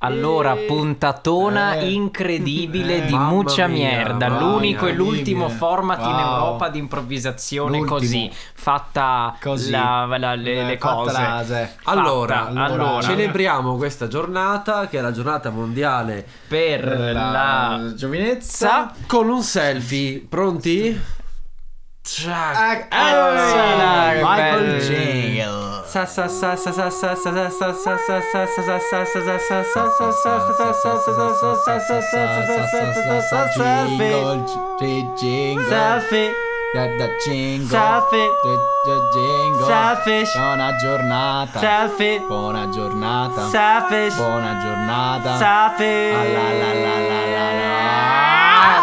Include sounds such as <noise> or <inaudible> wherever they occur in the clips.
Allora, Eh, puntatona eh, incredibile eh, di Muccia mia, Mierda, mamma l'unico mia, e l'ultimo mille. format in Wow. Europa di improvvisazione L'ultimo. così, fatta Così. la- la- le, Eh, le cose. la- se- Fatta. Allora, allora, celebriamo questa giornata che è la giornata mondiale per la, giovinezza. con un selfie. Pronti? Ciao. Che Michael bello. Selfie. Da jingle Selfie da jingle Selfish Buona giornata. Selfie. Buona giornata. Selfish Buona giornata Selfie. Ah, la la la la.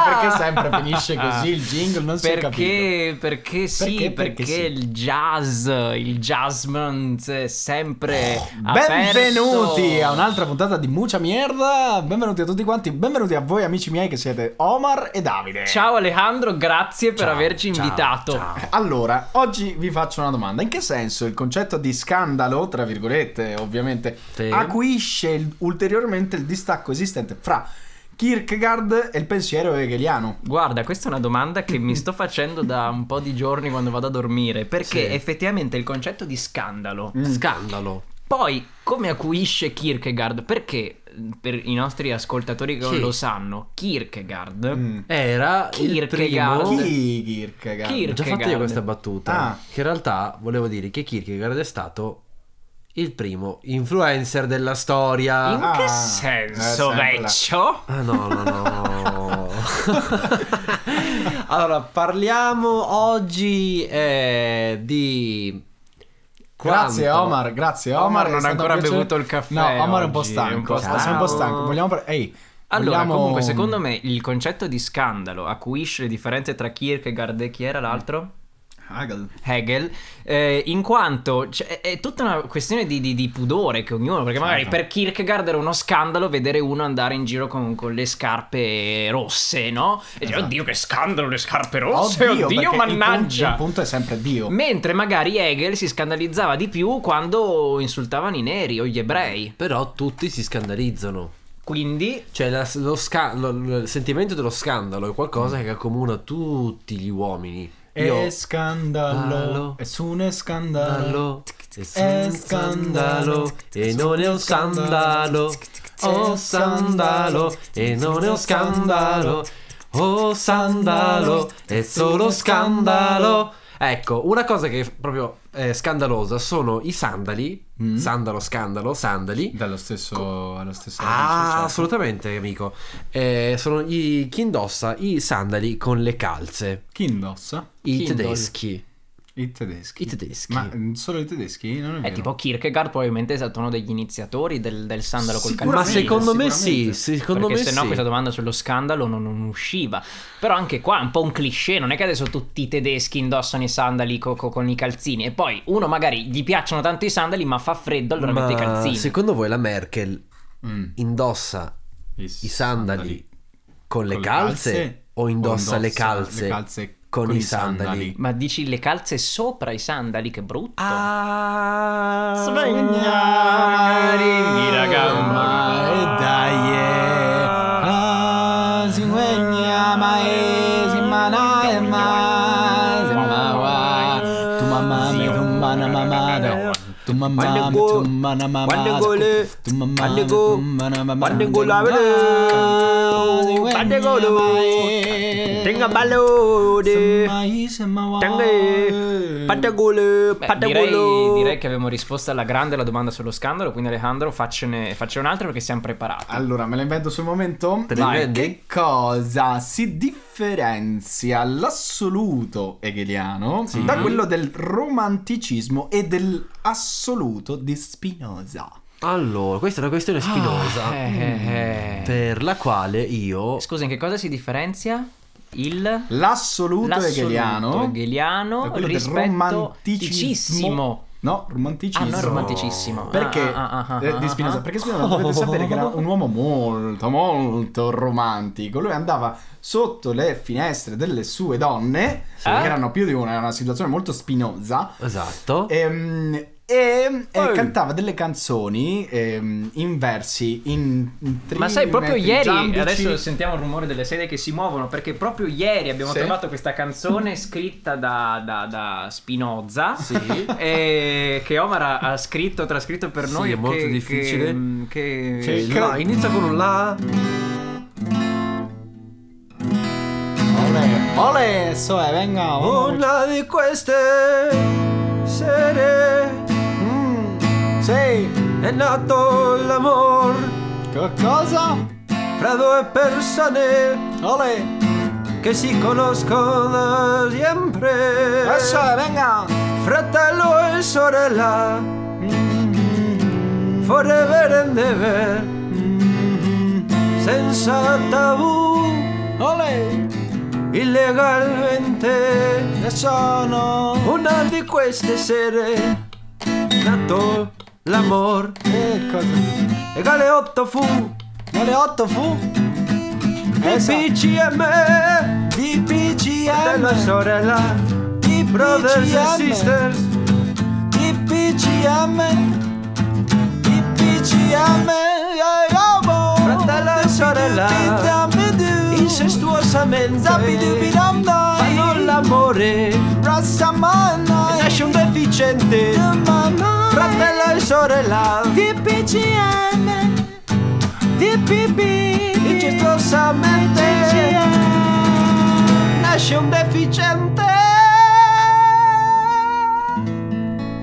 Perché sempre finisce così il jingle? Non si è capito. Perché, perché sì, Perché? perché, Perché sì. il jazz, il jazzment è sempre Benvenuti aperto. a un'altra puntata di Mucha Mierda. Benvenuti a tutti quanti. Benvenuti a voi, amici miei, che siete Omar e Davide. Ciao Alejandro, grazie per Ciao, averci ciao, invitato. ciao. Allora, oggi vi faccio una domanda. In che senso il concetto di scandalo, tra virgolette, ovviamente, Sì. acuisce il- ulteriormente il distacco esistente fra Kierkegaard e il pensiero hegeliano? Guarda, questa è una domanda che mi sto facendo da un po' di giorni quando vado a dormire, perché Sì. effettivamente il concetto di scandalo. Scandalo. Poi, come acuisce Kierkegaard? Perché, per i nostri ascoltatori che non lo sanno, Kierkegaard Mm. Era il Kierkegaard. primo. Chi Kierkegaard? Kierkegaard. Ho già fatto io questa battuta. Ah. Che in realtà volevo dire che Kierkegaard è stato il primo influencer della storia. In Ah, che eh, senso, vecchio? Ah no, no, no. <laughs> allora, parliamo oggi eh, di... Grazie quanto- Omar, grazie Omar Omar. non ha ancora piacere. bevuto il caffè No, Omar è un po' stanco. un po' Sei un po' stanco. stanco. Vogliamo par- Ehi, Allora, vogliamo- comunque, secondo me il concetto di scandalo acuisce le differenze tra Kierkegaard e chi era l'altro? Hegel. Hegel, eh, in quanto cioè, è tutta una questione di, di- di pudore che ognuno, perché magari Certo. per Kierkegaard era uno scandalo vedere uno andare in giro con, con le scarpe rosse, no? E dire, Esatto. oddio che scandalo le scarpe rosse, oddio, perché il punto- mannaggia. Il punto è sempre Dio. Mentre magari Hegel si scandalizzava di più quando insultavano i neri o gli ebrei. Però tutti si scandalizzano. Quindi Cioè la- lo, sca- lo- lo- il sentimento dello scandalo è qualcosa che accomuna tutti gli uomini. Escándalo. Es un escándalo. Escándalo. En un escándalo. Oh, sándalo. En un escándalo. Oh, sándalo. Es solo escándalo. Ecco, una cosa che è proprio eh, scandalosa sono i sandali. Mm. Sandalo, scandalo, sandali. Dallo stesso, allo stesso Ah, certo. assolutamente, amico. Eh, sono i, chi indossa i sandali con le calze. Chi indossa? I Chi tedeschi. I tedeschi. I tedeschi. Ma mm, solo i tedeschi? Non è, è vero. tipo Kierkegaard probabilmente è stato uno degli iniziatori del, del sandalo col Sicuramente, Ma secondo me sì, secondo perché me se no sì. questa domanda sullo scandalo non, non usciva. Però anche qua è un po' un cliché, non è che adesso tutti i tedeschi indossano i sandali co- co- con i calzini e poi uno magari gli piacciono tanto i sandali ma fa freddo allora mette i Ma calzini. secondo voi la Merkel Mm. indossa I, i sandali con le con le calze, calze o indossa, o le, indossa calze le calze con, con i i sandali? sandali? Ma dici le calze sopra i sandali, che brutto. Ah, Sveglia, la gamba. E dai, eh. Ah, si guegna, ma è, si mana, e mai, se ma va. Tu mamma mi, tu mana mamada. Tu mamma mi, tu mana mamada. Tu mamma mi, tu mana mamada. Quando golare, Si guegna, quando golo, ma è. tenga balode. Se mai, se ma va. Patagole, Beh, direi, direi che abbiamo risposto alla grande alla domanda sullo scandalo. Quindi, Alejandro, faccene, faccene un'altra perché siamo preparati. Allora, me la invento sul momento? La Vai? Che cosa si differenzia l'assoluto hegeliano da quello del romanticismo e dell'assoluto di Spinoza? Allora, questa è una questione spinosa Ah, eh, eh. per la quale io Scusa, in che cosa si differenzia? Il L'assoluto, l'assoluto hegeliano hegeliano quello del rispetto romanticismo. No, romanticismo. Ah, non romanticismo. Perché Ah, ah, ah, eh, ah, di Spinoza? ah. Perché Spinoza dovete <laughs> sapere che era un uomo molto, molto romantico. Lui andava sotto le finestre delle sue donne, Sì. che erano più di una, era una situazione molto spinosa. esatto. Ehm, E eh, Ehi. cantava delle canzoni ehm, in versi, in, in Ma sai, proprio ieri, giambici. adesso sentiamo il rumore delle sedie che si muovono, perché proprio ieri abbiamo Sì. trovato questa canzone scritta da, da- da Spinoza, Sì. e che Omar ha, ha scritto, trascritto per Sì, noi. è molto che- difficile. Che, che- Sì. No, inizia con un la. Ole, ole, so, eh, venga. Una di queste sere Sì. è nato l'amor Co- cosa? fra due persone Ole, che si conoscono da sempre. adesso, eh, venga. Fratello e sorella, Mm, forever and ever, senza tabù, ole, illegalmente. adesso no. Una di queste sere nato l'amor Che cosa? e 8 fu 8 fu? Esa. BCM Di Fratello e PCM. sorella Di Brothers and PCM. sisters Di PCM. Di PCM. Fratello e sorella Incestuosamente Fanno l'amore Nasce un deficiente Fratello e sorella. DPCM DPP Incestuosamente. Nasce un deficiente.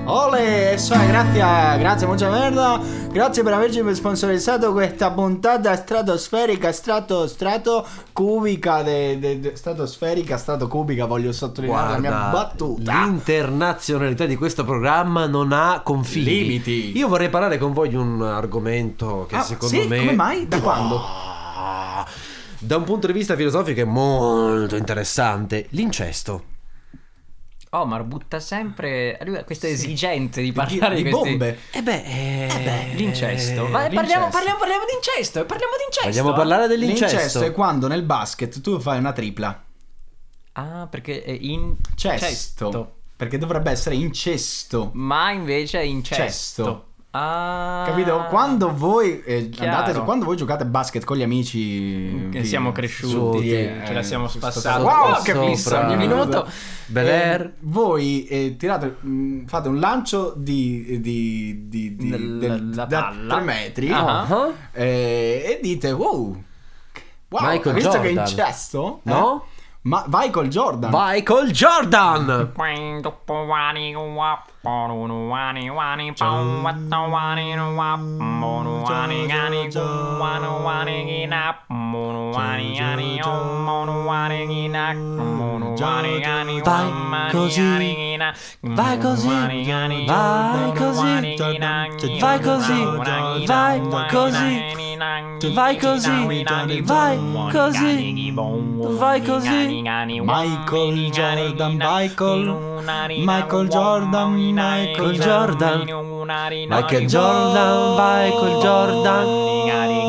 Ole, eso è, grazie, grazie mucha merda. Grazie per averci sponsorizzato questa puntata stratosferica, strato, strato cubica, de, de- de- stratosferica, strato cubica, voglio sottolineare la mia Guarda, battuta. l'internazionalità di questo programma non ha confini. Limiti. Io vorrei parlare con voi di un argomento che Ah, secondo sì? me. Come mai? Da quando? Ah, Da un punto di vista filosofico è molto interessante. L'incesto. Omar butta sempre lui ha questa esigenza di Di, parlare di, di questi- bombe. E beh, eh, Eh beh, l'incesto. Ma l'incesto. parliamo, parliamo, parliamo di incesto. Parliamo di incesto. Vogliamo parlare dell'incesto? L'incesto è quando nel basket tu fai una tripla. Ah, perché è in Cesto. Perché dovrebbe essere incesto. Ma invece è incesto. Cesto. Ah. Capito? Quando voi eh, andate, quando voi giocate a basket con gli amici che vi- siamo cresciuti, Sì, ce la eh, siamo spassati. Wow, che fisso ogni minuto. Bel Eh, Air. voi eh, tirate, mh, fate un lancio di, di, di, di- Del- del- la da palla. 3 metri Ah. Eh, e dite wow, wow Michael visto che Jordan. incesto? Eh? No? Ma vai col Jordan. Vai col Jordan! ポロのワニワニパン。ワタワニのワモのワニガニゴワのワニギナモのワニガニオモのワニギナモのワニガニワマニバニギナバイコジバイコジバイコジバイコジバイコジ vai così, vai così, vai così. Michael Jordan, Michael, Michael Jordan, Michael Jordan, Michael Jordan, Michael Jordan,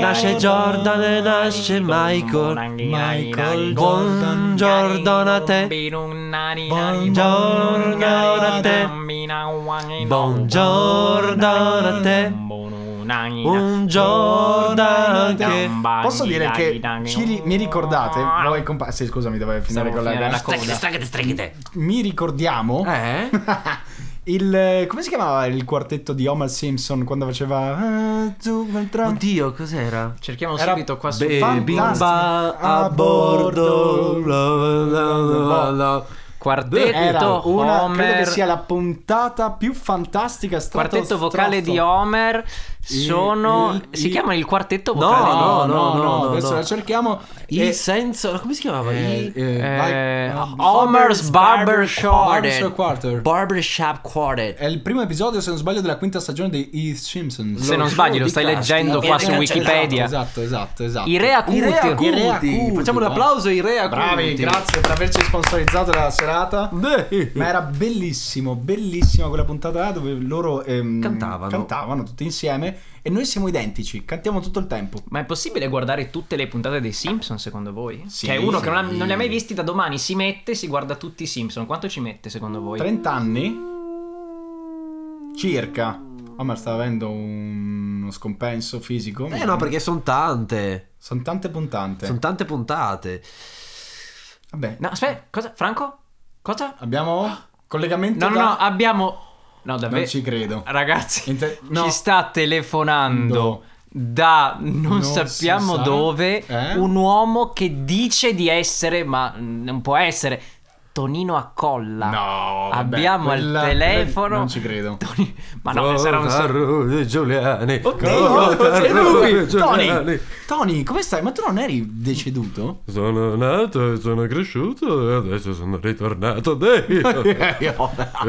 nasce Jordan e nasce Michael. Michael Buongiorno a te, buongiorno a te, buongiorno a te, un Jordan che Posso dire che ci ri- mi ricordate voi compa- sì, scusami dovevo finire Stavo con la, la coda. Mi ricordiamo Eh? <laughs> il come si chiamava il quartetto di Homer Simpson quando faceva ah, Oddio, cos'era? Cerchiamo Era subito qua su bimba a bordo. bordo. quartetto era una credo che Homer sia la puntata più fantastica quartetto vocale di Homer sono si chiama il quartetto No, vocale no no, no no, no, no, adesso no. la cerchiamo Il E- senso, come si chiamava? eh, Il eh, Eh, Homer's Barber Barbershop Quartet Quarter Barbershop Quartet. è il primo episodio se non sbaglio della quinta stagione di Heath Simpson se non sbagli lo stai leggendo qua su Eh, Wikipedia esatto esatto esatto i re acuti I re acuti. I re acuti. Facciamo un applauso ai re acuti. Bravi, grazie per averci sponsorizzato la serata. Ma era bellissimo, bellissima quella puntata là dove loro ehm, Cantavano. cantavano tutti insieme e noi siamo identici, cantiamo tutto il tempo. ma è possibile guardare tutte le puntate dei Simpson secondo voi? Sì, cioè uno che non, ha- sì. non li ha mai visti da domani si mette si guarda tutti i Simpson quanto ci mette secondo voi? 30 anni? Circa. Omar sta avendo un- uno scompenso fisico. Eh no, perché sono tante. Sono tante puntate. Sono tante puntate. Vabbè. No, aspetta, cosa? Franco? Cosa? Abbiamo collegamento No, no, da- no, abbiamo... No, Non davvero. ci credo. Ragazzi, Inter- no. ci sta telefonando No. da non, Non sappiamo sa. dove Eh? un uomo che dice di essere, ma non può essere, Tonino Accolla. No, vabbè, Abbiamo quella- al telefono. Non ci credo. Toni- Ma no, sarà un di Giuliani. Oddio, è lui! Tony, Tony, come stai? Ma tu non eri deceduto? Sono nato e sono cresciuto e adesso sono ritornato. <laughs> E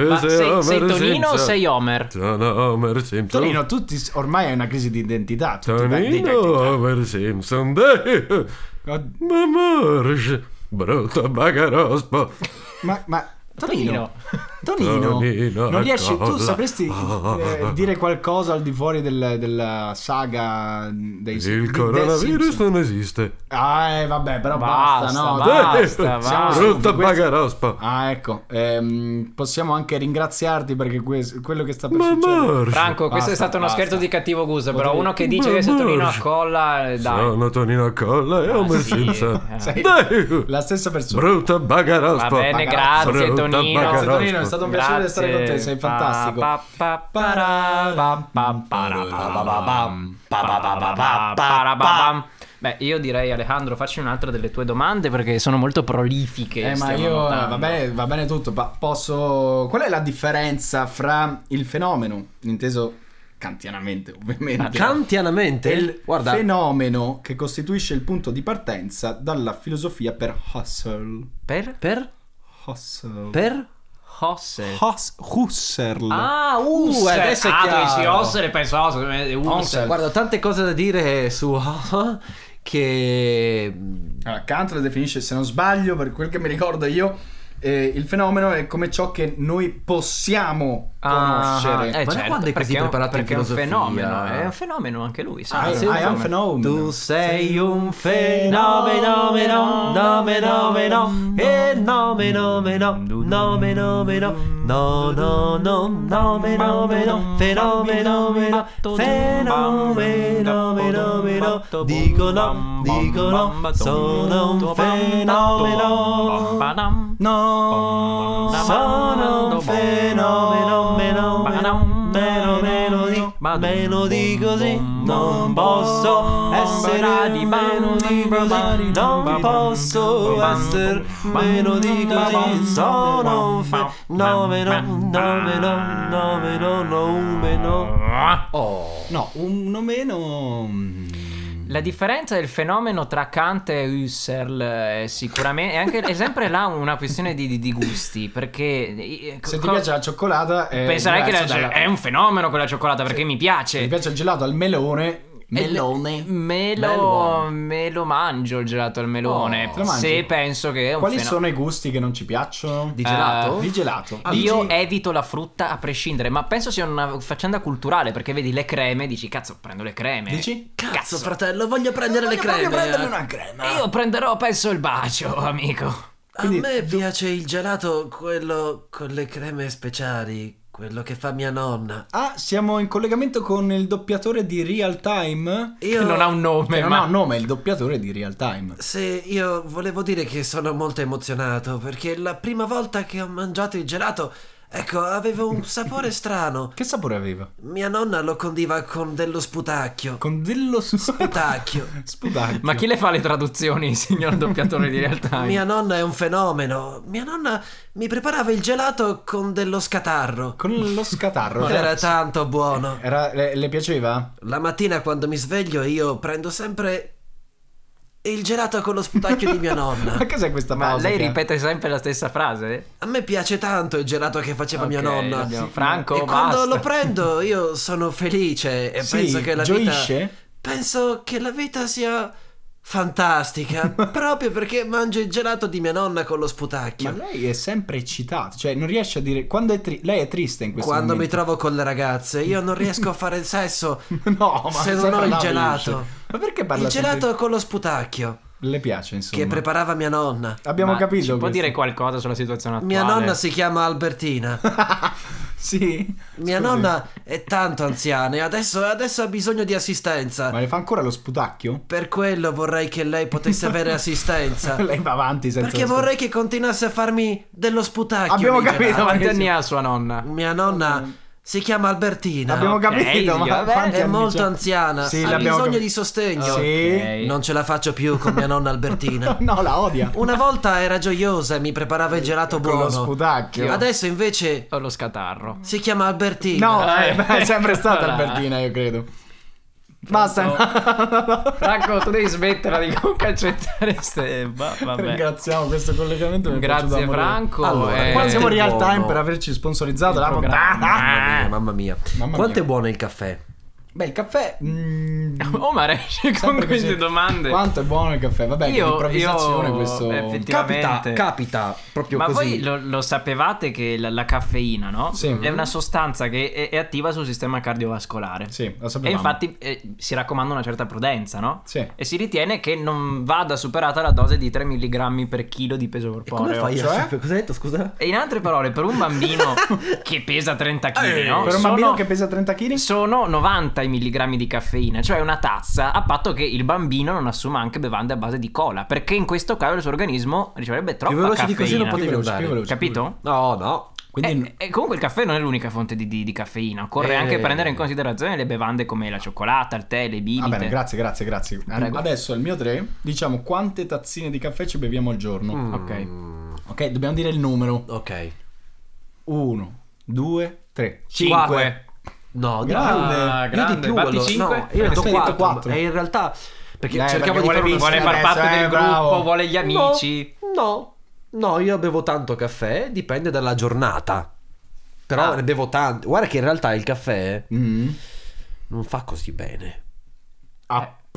Ma sei sei, Tonino o sei Homer? Sono Homer Simpson. Tonino, tu ti- ormai hai una crisi di identità. Tonino Homer Simpson. Dio. Od- Ma Marge, brutto bagarospo. Ma, ma Tonino, Tonino. Tonino, Tonino, non riesci, tu sapresti <laughs> eh, dire qualcosa al di fuori del- della saga dei Il coronavirus non esiste. Ah, eh, vabbè, però basta, Basta, no? basta, basta. bagarospo. Ah, ecco, ehm, possiamo anche ringraziarti perché que- quello che sta per Ma succedere. Marge. Franco, questo è Basta, stato uno basta. scherzo di cattivo gusto, però uno che dice Ma che sei Tonino Marge. Accolla, eh, dai. Sono Tonino Colla e Homer sì, Simpson. la stessa persona. Brutto bagarospo. Va bene, grazie Brutta Tonino. bagarospo. Tonino, è stato un piacere stare con te, sei fantastico. Beh, io direi Alejandro, facci un'altra delle tue domande perché sono molto prolifiche. Eh, ma io va bene, va bene tutto, ma posso. Qual è la differenza fra il fenomeno, inteso kantianamente, ovviamente? Kantianamente? e il Guarda, fenomeno che costituisce il punto di partenza dalla filosofia per Husserl. Per? per? Husserl. Per? Husserl. Hus- Husserl. Ah, Husserl. Uh, adesso è ah, chiaro. Husserl e penso Husserl. Guarda, ho tante cose da dire su <laughs> che Allora, Kant lo definisce, se non sbaglio, per quel che mi ricordo io, eh, il fenomeno è come ciò che noi possiamo Ah, conoscere. eh, Ma certo, quando è così perché è un- preparato in perché è un fenomeno, è un fenomeno anche lui, Ah, sai? è- sei un ah, fenomeno. fenomeno. Tu sei un fenomeno, meno, fenomeno, e nomeno, meno, nomeno, meno, no, no, no, nomeno, meno, fenomeno, meno, fenomeno, meno, meno, dicono, dicono, sono un fenomeno. No, Sono un fenomeno, meno, meno, meno, meno di, meno di così, non posso essere meno di così, non posso essere meno di così, sono un fenomeno, nomeno, nomeno, nomeno. Oh. no, uno meno. La differenza del fenomeno tra Kant e Husserl è sicuramente è, anche, è sempre là una questione di, di- gusti perché eh, Se ti co- piace la cioccolata, è penserai che la- dalla- è un fenomeno quella cioccolata perché mi piace. Se ti piace il gelato al melone, melone. me Bello lo, me lo mangio il gelato al melone Oh, se penso che è un Quali fenomeno sono i gusti che non ci piacciono? Di gelato? Eh, Di gelato. Io Dici- evito la frutta a prescindere, ma penso sia una faccenda culturale perché vedi le creme, dici cazzo, prendo le creme. Dici? Cazzo, fratello, voglio prendere le Voglio proprio creme. prendere eh. una crema. Io prenderò, penso, il bacio, <laughs> amico. Quindi- A me piace il gelato, quello con le creme speciali, quello che fa mia nonna. Ah, siamo in collegamento con il doppiatore di Real Time. Io Che non ha un nome, Che non ma ha un nome, è il doppiatore di Real Time. Se io volevo dire che sono molto emozionato perché la prima volta che ho mangiato il gelato, ecco, aveva un sapore strano. Che sapore aveva? Mia nonna lo condiva con dello sputacchio. Con dello Sputacchio. <laughs> Sputacchio. Ma chi le fa le traduzioni, signor doppiatore di realtà? <laughs> Mia nonna è un fenomeno. Mia nonna mi preparava il gelato con dello scatarro. Con lo scatarro. <laughs> Era tanto buono. Era- le, le piaceva? La mattina quando mi sveglio io prendo sempre il gelato con lo sputacchio di mia <laughs> nonna. Ma cos'è questa Ma pausa? lei che- ripete sempre la stessa frase? A me piace tanto il gelato che faceva mia Ok, nonna. abbiamo- Franco, e quando basta. lo prendo io sono felice e Sì, penso che la gioisce? vita penso che la vita sia fantastica <laughs> proprio perché mangio il gelato di mia nonna con lo Ma sputacchio. lei è sempre eccitata, cioè non riesce a dire quando è tri- lei è triste in questo Quando mi momento. trovo con le ragazze io non riesco a <laughs> fare il sesso <laughs> No, ma se non ho il gelato. finisce. Ma perché parla il gelato sempre- con lo sputacchio Le piace, insomma. che preparava mia nonna. Abbiamo Ma capito Ci può questo. dire qualcosa sulla situazione attuale? Mia nonna si chiama Albertina. Sì. Mia Scusi. nonna è tanto anziana e adesso, adesso ha bisogno di assistenza. Ma le fa ancora lo sputacchio? Per quello vorrei che lei potesse avere assistenza. <laughs> Lei va avanti senza Perché vorrei che continuasse a farmi dello sputacchio. Abbiamo capito, Quanti anni ha sua nonna? Mia nonna si chiama Albertina. Abbiamo ok, capito, ma vabbè, È molto c'ha? anziana. Sì, ha bisogno capito. di sostegno. Sì. Ok. Non ce la faccio più con mia nonna Albertina. <laughs> No, la odia. Una volta era gioiosa e mi preparava il gelato Con lo buono. sputacchio. Adesso invece Ho lo scatarro. si chiama Albertina. No, Eh. eh, beh, è sempre stata. <laughs> Albertina, io credo. Basta. <laughs> Franco, tu devi smetterla di <laughs> comunque accettare ste... va- vabbè. Ringraziamo questo collegamento. Grazie. Franco. Allora, eh, Ringraziamo è Real buono. Time per averci sponsorizzato la programma. puntata. Mamma mia. Mamma Quanto mia. è buono il caffè? Beh, il caffè. mm, <laughs> Omar esce con queste così. domande. Quanto è buono il caffè? Vabbè, Io- improvvisazione io- questo. Capita, capita proprio Ma così. voi lo, lo sapevate che la, la caffeina, no? Sì. È una sostanza che è, è attiva sul sistema cardiovascolare. Sì, lo E sapevamo. infatti eh, si raccomanda una certa prudenza, no? Sì. E si ritiene che non vada superata la dose di 3 mg per chilo di peso E come corporeo. fai cioè? a Cosa hai detto, scusa? E in altre parole, per un bambino <laughs> che pesa 30 kg, Eh, no? Per un sono, bambino che pesa 30 kg? sono 90 i milligrammi di caffeina, cioè una tazza, a patto che il bambino non assuma anche bevande a base di cola, perché in questo caso il suo organismo riceverebbe troppa Più veloce caffeina. di così non potevi Più veloce, andare. più veloce. Capito? No, no. Quindi. E, e comunque il caffè non è l'unica fonte di, di- di caffeina, occorre Eh. anche prendere in considerazione le bevande come la cioccolata, il tè, le bibite. Va bene, grazie, grazie, grazie. Prego. Adesso al mio 3 diciamo quante tazzine di caffè ci beviamo al giorno. Mm, Ok. Ok, dobbiamo dire il numero. Ok. 1, 2, 3. 5. No, di Grande. più. Ah, Io grande. di più. Batti volevo- cinque? No, io ho detto Hai detto 4. quattro. E in realtà. Perché Eh, cercavo perché di vuole far parte eh, del bravo. gruppo, vuole gli amici. No, no, io bevo tanto caffè, dipende dalla giornata. Però Ah. ne bevo tanto. Guarda che in realtà il caffè Mm. non fa così bene.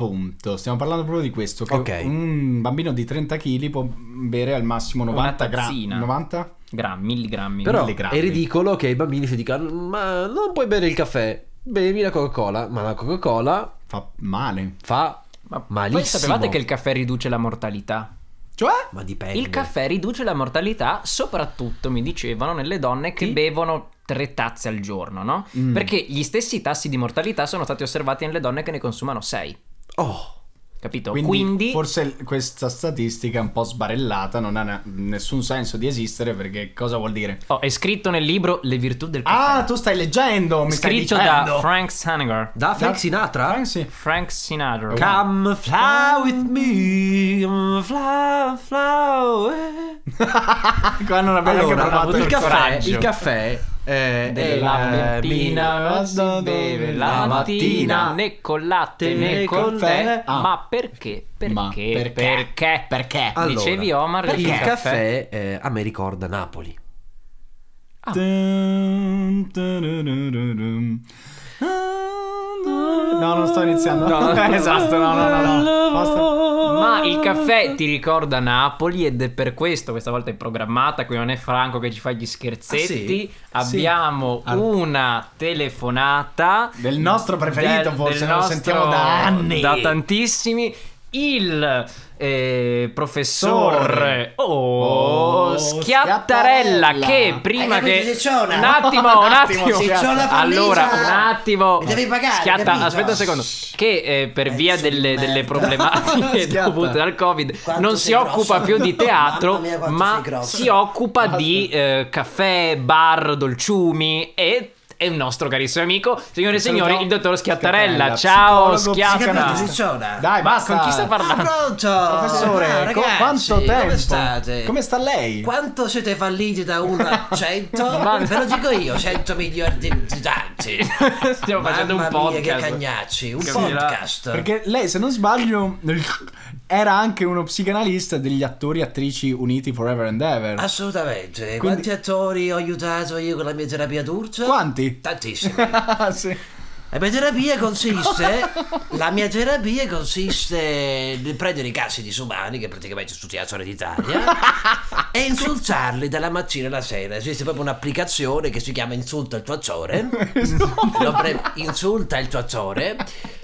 Appunto, stiamo parlando proprio di questo. Che Ok. Un bambino di 30 kg può bere al massimo 90 grammi. tazzina. 90? Grammi, milligrammi. Però milligrammi. è ridicolo che i bambini si dicano: Ma non puoi bere il caffè, bevi la Coca-Cola. Ma la Coca-Cola Fa male. fa Ma malissimo. Voi sapevate che il caffè riduce la mortalità? Cioè? Ma dipende. Il caffè riduce la mortalità, soprattutto mi dicevano, nelle donne che Sì. bevono tre tazze al giorno, no? Mm. Perché gli stessi tassi di mortalità sono stati osservati nelle donne che ne consumano sei. Oh, Capito? Quindi, Quindi, forse questa statistica è un po' sbarellata, non ha ne- nessun senso di esistere perché cosa vuol dire? oh, è scritto nel libro Le virtù del caffè. Ah, tu stai leggendo, mi stai scritto dicendo. da Frank Sanagar. da Frank Sinatra? Frank, sì. Frank Sinatra. Come fly with me, come fly, fly. <laughs> Qua non abbiamo neanche Allora, provato il il caffè, il caffè eh, è la eh, bambina si beve la mattina né con latte né con tè. Ah. Ma perché? Perché? Ma perché? Perché? Perché? Allora, Dicevi Omar perché il caffè eh, a me ricorda Napoli. Ah. No, non sto iniziando. No. esatto, no, no, no, no. Basta. Ma il caffè ti ricorda Napoli ed è per questo, questa volta è programmata, qui non è Franco che ci fa gli scherzetti. Ah, sì? Abbiamo Sì. una telefonata Del nostro preferito, del- forse, del lo nostro- sentiamo da anni. Da tantissimi. Il eh, professor oh, Oh, Schiattarella, Schiattarella. che prima che un attimo, un <laughs> Un attimo, allora, famiglia. un attimo. Mi devi pagare, Schiatta, capito? aspetta un secondo. Che eh, per Pezzo via delle, delle problematiche <laughs> dovute dal Covid Quanto non si occupa grosso. più di <laughs> teatro, mia, ma si occupa di eh, caffè, bar, dolciumi e è il nostro carissimo amico, signore e signori, il dottor Schiattarella. Schiattarella, Ciao, psicologo, Hai capito, Schiatta. Cicciona? Dai, basta. con chi sta Ah, parlando? pronto! Professore, Ah, co- ragazzi, quanto tempo? Come state? Come sta lei? Quanto siete falliti da 1 a 100? Ma- Ve lo dico io, 100 miliardi di tanti. <laughs> Stiamo facendo un Mamma mia, che podcast. cagnacci, un Capirà. podcast. Perché lei, se non sbaglio, era anche uno psicanalista degli attori e attrici uniti forever and ever. Assolutamente. Quanti attori ho aiutato io con la mia terapia turcia? Quanti? Tantissimi. <laughs> sì. La mia terapia consiste. la mia terapia consiste nel prendere i cazzi disumani, che praticamente tutti la storia d'Italia, <laughs> e insultarli dalla mattina alla sera. Esiste proprio un'applicazione che si chiama Insulta il tuo azione. <laughs> Lo pre- insulta il tuo azione.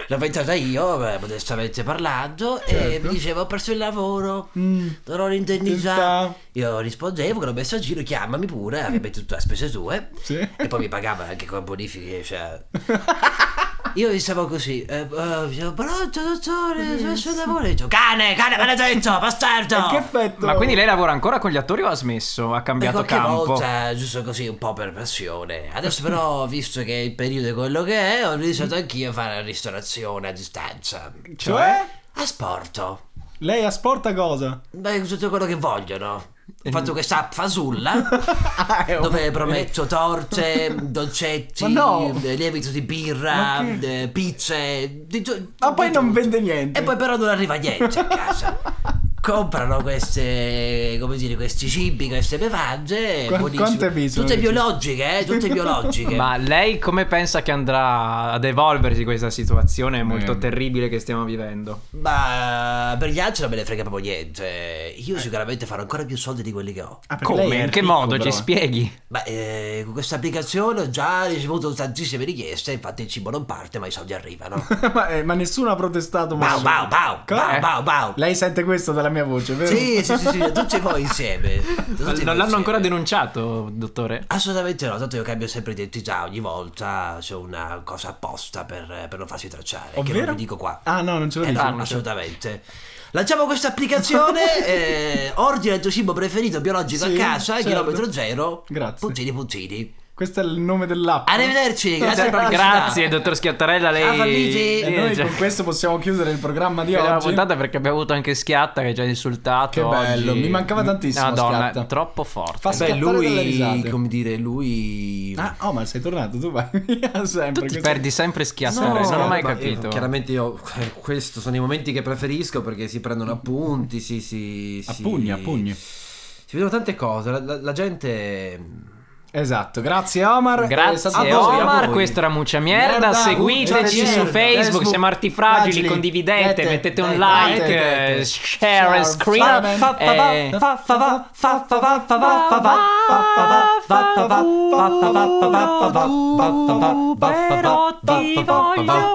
L'ho inventata io, beh, modestamente parlando, e Certo. mi dicevo ho perso il lavoro, Mm. l'indennità. Indennità. Io rispondevo che l'ho messo a giro, chiamami pure, ovviamente tutte le spese tue. Sì. E poi mi pagava anche con bonifiche, cioè... <laughs> Io stavo così, eh, eh, dicevo, pronto dottore, ho perso il lavoro. E dicevo, cane, cane maledetto, bastardo! Che effetto? Ma quindi lei lavora ancora con gli attori o ha smesso? Ha cambiato qualche campo? volta, giusto così, un po' per passione. Adesso però, <laughs> visto che il periodo è quello che è, ho iniziato anch'io a fare la ristorazione a distanza. Cioè? A sporto. Lei asporta cosa? Beh, tutto quello che vogliono. Ho fatto questa fasulla <laughs> Ah, dove prometto torte, <laughs> dolcetti, no! eh, lievito di birra, che- eh, pizze. Di tu- Ma poi di non tutto. vende niente. E poi però non arriva niente a casa. <laughs> Comprano queste, come dire, questi cibi, queste bevande. Buonissime. quante vi sono Tutte biologiche, eh? Tutte <laughs> biologiche. Ma lei come pensa che andrà ad evolversi questa situazione molto Eh. terribile che stiamo vivendo? Ma per gli altri non me ne frega proprio niente. Io sicuramente farò ancora più soldi di quelli che ho. Ah, Come? In che ricco, modo? però. Ci spieghi? Ma eh, con questa applicazione ho già ricevuto tantissime richieste, infatti il cibo non parte, ma i soldi arrivano. <laughs> ma, eh, ma nessuno ha protestato. Bau, bau, bau, bau, bau, bau. Lei sente questo dalla mia voce, vero? Sì, sì, sì, sì, tutti voi insieme. Tutti Non l'hanno insieme. ancora denunciato, dottore? Assolutamente no, tanto io cambio sempre identità ogni volta, c'è una cosa apposta per, per non farsi tracciare, che Ovvero? non vi dico qua. Ah, no, non ce lo Eh dico. no, assolutamente. Lanciamo questa applicazione, <laughs> eh, ordina il tuo cibo preferito biologico Sì, a casa, certo. chilometro zero, Grazie. puntini puntini. Questo è il nome dell'app. Arrivederci, grazie per la Grazie, dottor Schiattarella. Lei. Ciao, Fabrizio. E noi cioè, con questo possiamo chiudere il programma di la oggi. puntata perché abbiamo avuto anche Schiatta che ci ha insultato. Che bello, oggi. mi mancava tantissimo Madonna, Schiatta. troppo forte. Fa Beh, lui, come dire, lui... Ah, oh, ma sei tornato, tu vai <laughs> via sempre. Tu ti Questo- perdi sempre Schiattare, non ho mai capito. chiaramente io, eh, questo sono i momenti che preferisco perché si prendono appunti, si... si, A si- pugni, a pugni. Si vedono tante cose, la, la- la gente... Esatto, grazie Omar. Grazie a voi, Omar, a voi. questo era Muccia Mierda, Merda, seguiteci su Facebook, Facebook, siamo arti fragili. condividete, dette, mettete un dette, like, dette, share e screen. Ti voglio bene.